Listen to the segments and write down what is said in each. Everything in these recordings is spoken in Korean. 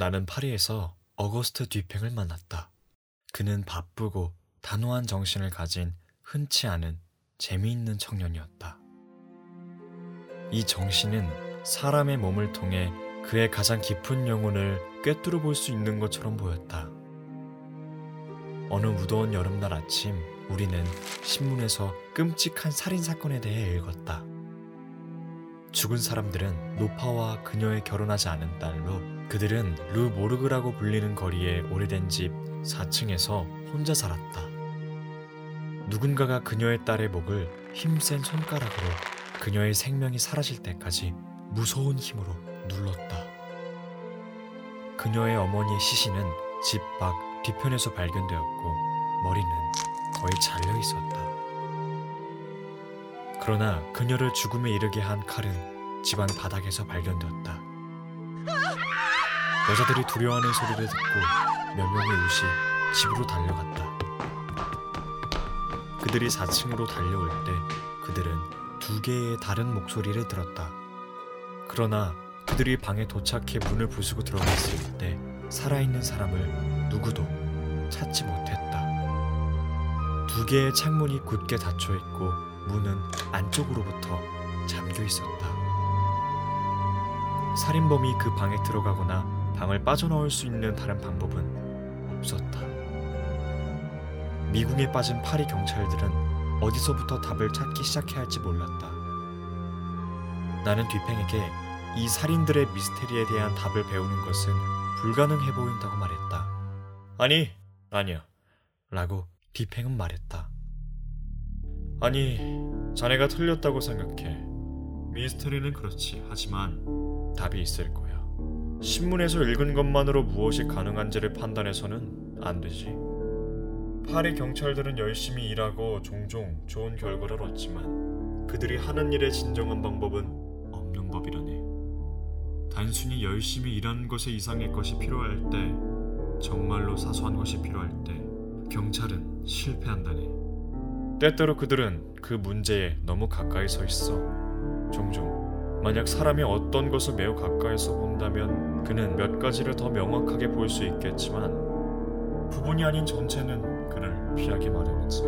나는 파리에서 어거스트 뒤팽을 만났다. 그는 바쁘고 단호한 정신을 가진 흔치 않은 재미있는 청년이었다. 이 정신은 사람의 몸을 통해 그의 가장 깊은 영혼을 꿰뚫어 볼 수 있는 것처럼 보였다. 어느 무더운 여름날 아침 우리는 신문에서 끔찍한 살인 사건에 대해 읽었다. 죽은 사람들은 노파와 그녀의 결혼하지 않은 딸로 그들은 르 모르그라고 불리는 거리의 오래된 집 4층에서 혼자 살았다. 누군가가 그녀의 딸의 목을 힘센 손가락으로 그녀의 생명이 사라질 때까지 무서운 힘으로 눌렀다. 그녀의 어머니의 시신은 집 밖 뒤편에서 발견되었고 머리는 거의 잘려 있었다. 그러나 그녀를 죽음에 이르게 한 칼은 집안 바닥에서 발견되었다. 여자들이 두려워하는 소리를 듣고 몇 명의 웃이 집으로 달려갔다. 그들이 4층으로 달려올 때 그들은 두 개의 다른 목소리를 들었다. 그러나 그들이 방에 도착해 문을 부수고 들어갔을 때 살아있는 사람을 누구도 찾지 못했다. 두 개의 창문이 굳게 닫혀 있고 문은 안쪽으로부터 잠겨 있었다. 살인범이 그 방에 들어가거나 방을 빠져나올 수 있는 다른 방법은 없었다. 미궁에 빠진 파리 경찰들은 어디서부터 답을 찾기 시작해야 할지 몰랐다. 나는 뒤팽에게 이 살인들의 미스테리에 대한 답을 배우는 것은 불가능해 보인다고 말했다. 아니, 아니야. 라고 뒤팽은 말했다. 아니, 자네가 틀렸다고 생각해. 미스터리는 그렇지. 하지만 답이 있을 거야. 신문에서 읽은 것만으로 무엇이 가능한지를 판단해서는 안 되지. 파리 경찰들은 열심히 일하고 종종 좋은 결과를 얻지만 그들이 하는 일의 진정한 방법은 없는 법이라네. 단순히 열심히 일하는 것에 이상의 것이 필요할 때, 정말로 사소한 것이 필요할 때, 경찰은 실패한다네. 때때로 그들은 그 문제에 너무 가까이 서 있어. 종종 만약 사람이 어떤 것을 매우 가까이서 본다면 그는 몇 가지를 더 명확하게 볼 수 있겠지만 부분이 아닌 전체는 그를 피하기 마련이지.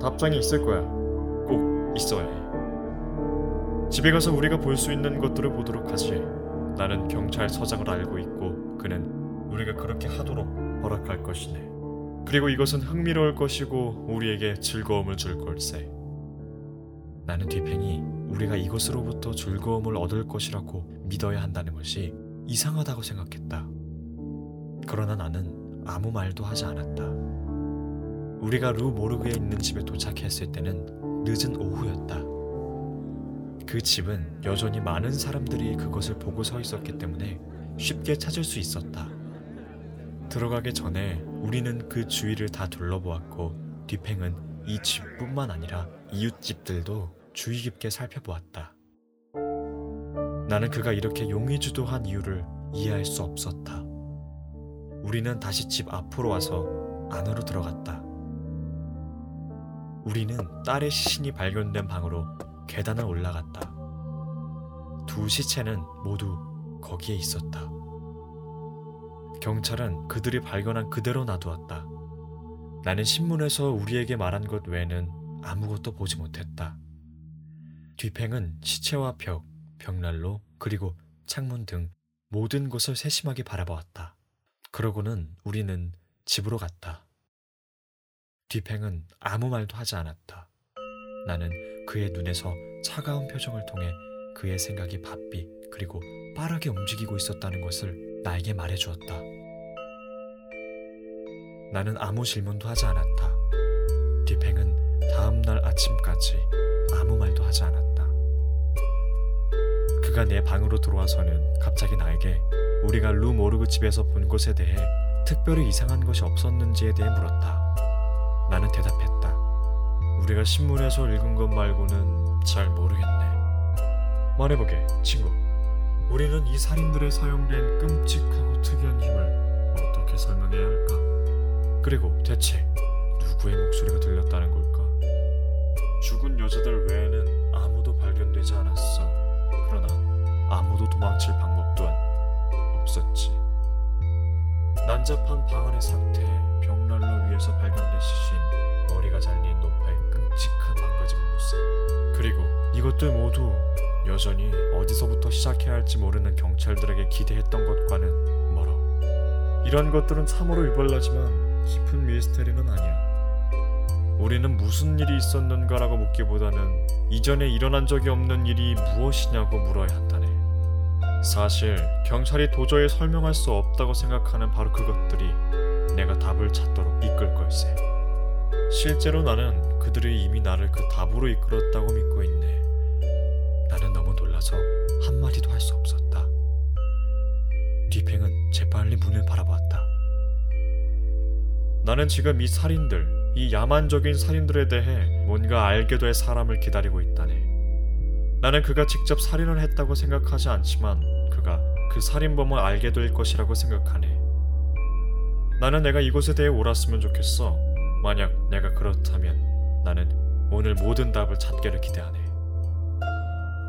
답장이 있을 거야. 꼭 있어야 해. 집에 가서 우리가 볼 수 있는 것들을 보도록 하지. 나는 경찰서장을 알고 있고 그는 우리가 그렇게 하도록 허락할 것이네. 그리고 이것은 흥미로울 것이고 우리에게 즐거움을 줄 걸세. 나는 뒤팽이 우리가 이것으로부터 즐거움을 얻을 것이라고 믿어야 한다는 것이 이상하다고 생각했다. 그러나 나는 아무 말도 하지 않았다. 우리가 루 모르그에 있는 집에 도착했을 때는 늦은 오후였다. 그 집은 여전히 많은 사람들이 그것을 보고 서 있었기 때문에 쉽게 찾을 수 있었다. 들어가기 전에 우리는 그 주위를 다 둘러보았고 뒤팽은 이 집뿐만 아니라 이웃집들도 주의 깊게 살펴보았다. 나는 그가 이렇게 용의주도한 이유를 이해할 수 없었다. 우리는 다시 집 앞으로 와서 안으로 들어갔다. 우리는 딸의 시신이 발견된 방으로 계단을 올라갔다. 두 시체는 모두 거기에 있었다. 경찰은 그들이 발견한 그대로 놔두었다. 나는 신문에서 우리에게 말한 것 외에는 아무것도 보지 못했다. 뒤팽은 시체와 벽, 벽난로, 그리고 창문 등 모든 것을 세심하게 바라보았다. 그러고는 우리는 집으로 갔다. 뒤팽은 아무 말도 하지 않았다. 나는 그의 눈에서 차가운 표정을 통해 그의 생각이 바삐 그리고 빠르게 움직이고 있었다는 것을 나에게 말해주었다. 나는 아무 질문도 하지 않았다. 뒤팽은 다음날 아침까지 그가 내 방으로 들어와서는 갑자기 나에게 우리가 루 모르그 집에서 본 것에 대해 특별히 이상한 것이 없었는지에 대해 물었다. 나는 대답했다. 우리가 신문에서 읽은 것 말고는 잘 모르겠네. 말해보게, 친구. 우리는 이 살인들에 사용된 끔찍하고 특이한 힘을 어떻게 설명해야 할까? 그리고 대체 누구의 목소리가 들렸다는 걸까? 죽은 여자들 외에는 아무도 발견되지 않았어. 아무도 도망칠 방법 또한 없었지. 난잡한 방 안의 상태, 벽난로 위에서 발견된 시신, 머리가 잘린 노파의 끔찍한 망가진 모습. 그리고 이것들 모두 여전히 어디서부터 시작해야 할지 모르는 경찰들에게 기대했던 것과는 멀어. 이런 것들은 참으로 유별나지만 깊은 미스테리는 아니야. 우리는 무슨 일이 있었는가라고 묻기보다는 이전에 일어난 적이 없는 일이 무엇이냐고 물어야 한다네. 사실 경찰이 도저히 설명할 수 없다고 생각하는 바로 그것들이 내가 답을 찾도록 이끌 걸세. 실제로 나는 그들이 이미 나를 그 답으로 이끌었다고 믿고 있네. 나는 너무 놀라서 한마디도 할 수 없었다. 뒤팽은 재빨리 문을 바라보았다. 나는 지금 이 살인들, 이 야만적인 살인들에 대해 뭔가 알게 될 사람을 기다리고 있다네. 나는 그가 직접 살인을 했다고 생각하지 않지만 그가 그 살인범을 알게 될 것이라고 생각하네. 나는 내가 이곳에 대해 옳았으면 좋겠어. 만약 내가 그렇다면 나는 오늘 모든 답을 찾기를 기대하네.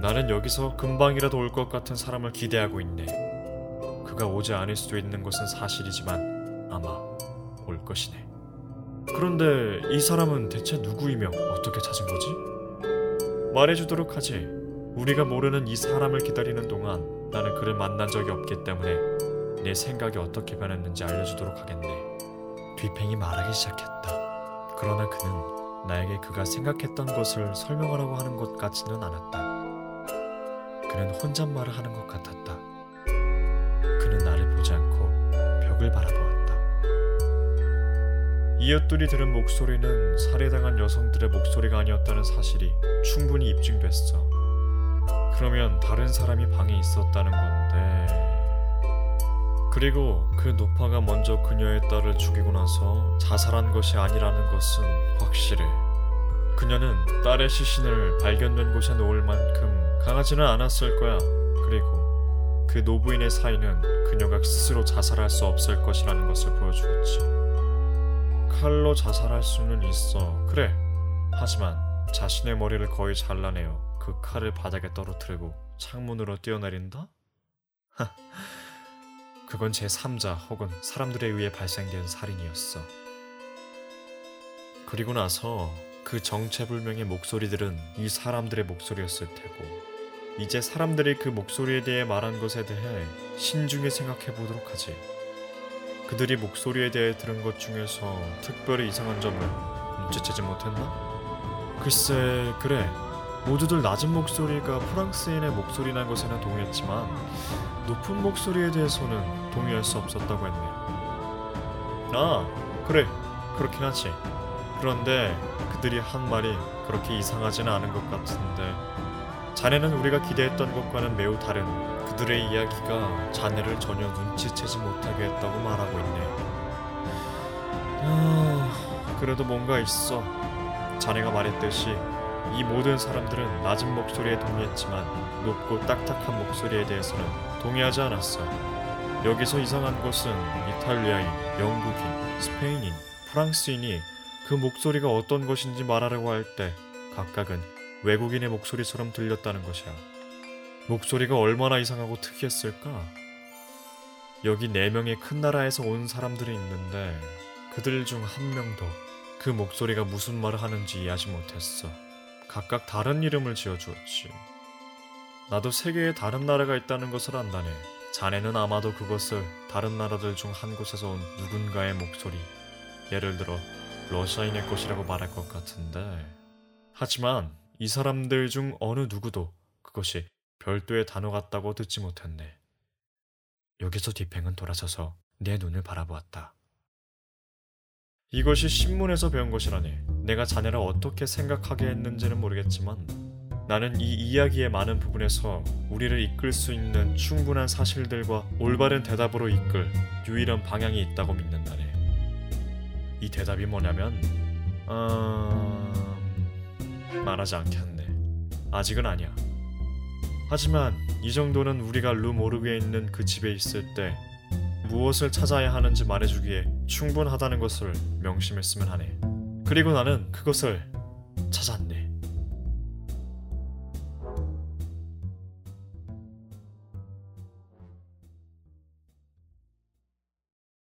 나는 여기서 금방이라도 올 것 같은 사람을 기대하고 있네. 그가 오지 않을 수도 있는 것은 사실이지만 아마 올 것이네. 그런데 이 사람은 대체 누구이며 어떻게 찾은 거지? 말해주도록 하지. 우리가 모르는 이 사람을 기다리는 동안 나는 그를 만난 적이 없기 때문에 내 생각이 어떻게 변했는지 알려주도록 하겠네. 뒤팽이 말하기 시작했다. 그러나 그는 나에게 그가 생각했던 것을 설명하라고 하는 것 같지는 않았다. 그는 혼잣말을 하는 것 같았다. 그는 나를 보지 않고 벽을 바라보았다. 이웃들이 들은 목소리는 살해당한 여성들의 목소리가 아니었다는 사실이 충분히 입증됐어. 그러면 다른 사람이 방에 있었다는 건데. 그리고 그 노파가 먼저 그녀의 딸을 죽이고 나서 자살한 것이 아니라는 것은 확실해. 그녀는 딸의 시신을 발견된 곳에 놓을 만큼 강하지는 않았을 거야. 그리고 그 노부인의 사인은 그녀가 스스로 자살할 수 없을 것이라는 것을 보여주었지. 칼로 자살할 수는 있어. 그래. 하지만 자신의 머리를 거의 잘라내어 그 칼을 바닥에 떨어뜨리고 창문으로 뛰어내린다? 하, 그건 제3자 혹은 사람들에 의해 발생된 살인이었어. 그리고 나서 그 정체불명의 목소리들은 이 사람들의 목소리였을 테고, 이제 사람들이 그 목소리에 대해 말한 것에 대해 신중히 생각해 보도록 하지. 그들이 목소리에 대해 들은 것 중에서 특별히 이상한 점을 눈치채지 못했나? 글쎄, 그래. 모두들 낮은 목소리가 프랑스인의 목소리란 것에는 동의했지만 높은 목소리에 대해서는 동의할 수 없었다고 했네. 아, 그래. 그렇긴 하지. 그런데 그들이 한 말이 그렇게 이상하지는 않은 것 같은데 자네는 우리가 기대했던 것과는 매우 다른 그들의 이야기가 자네를 전혀 눈치채지 못하게 했다고 말하고 있네. 아, 그래도 뭔가 있어. 자네가 말했듯이 이 모든 사람들은 낮은 목소리에 동의했지만 높고 딱딱한 목소리에 대해서는 동의하지 않았어. 여기서 이상한 것은 이탈리아인, 영국인, 스페인인, 프랑스인이 그 목소리가 어떤 것인지 말하려고 할 때 각각은 외국인의 목소리처럼 들렸다는 것이야. 목소리가 얼마나 이상하고 특이했을까? 여기 네 명의 큰 나라에서 온 사람들이 있는데 그들 중 한 명도 그 목소리가 무슨 말을 하는지 이해하지 못했어. 각각 다른 이름을 지어 주었지. 나도 세계에 다른 나라가 있다는 것을 안다네. 자네는 아마도 그것을 다른 나라들 중 한 곳에서 온 누군가의 목소리, 예를 들어 러시아인의 것이라고 말할 것 같은데. 하지만 이 사람들 중 어느 누구도 그것이 별도의 단어 같다고 듣지 못했네. 여기서 뒤팽은 돌아서서 내 눈을 바라보았다. 이것이 신문에서 배운 것이라니. 내가 자네를 어떻게 생각하게 했는지는 모르겠지만 나는 이 이야기의 많은 부분에서 우리를 이끌 수 있는 충분한 사실들과 올바른 대답으로 이끌 유일한 방향이 있다고 믿는다네. 이 대답이 뭐냐면, 음... 말하지 않겠네. 아직은 아니야. 하지만 이 정도는 우리가 루 모르게 있는 그 집에 있을 때 무엇을 찾아야 하는지 말해주기에 충분하다는 것을 명심했으면 하네. 그리고 나는 그것을 찾았네.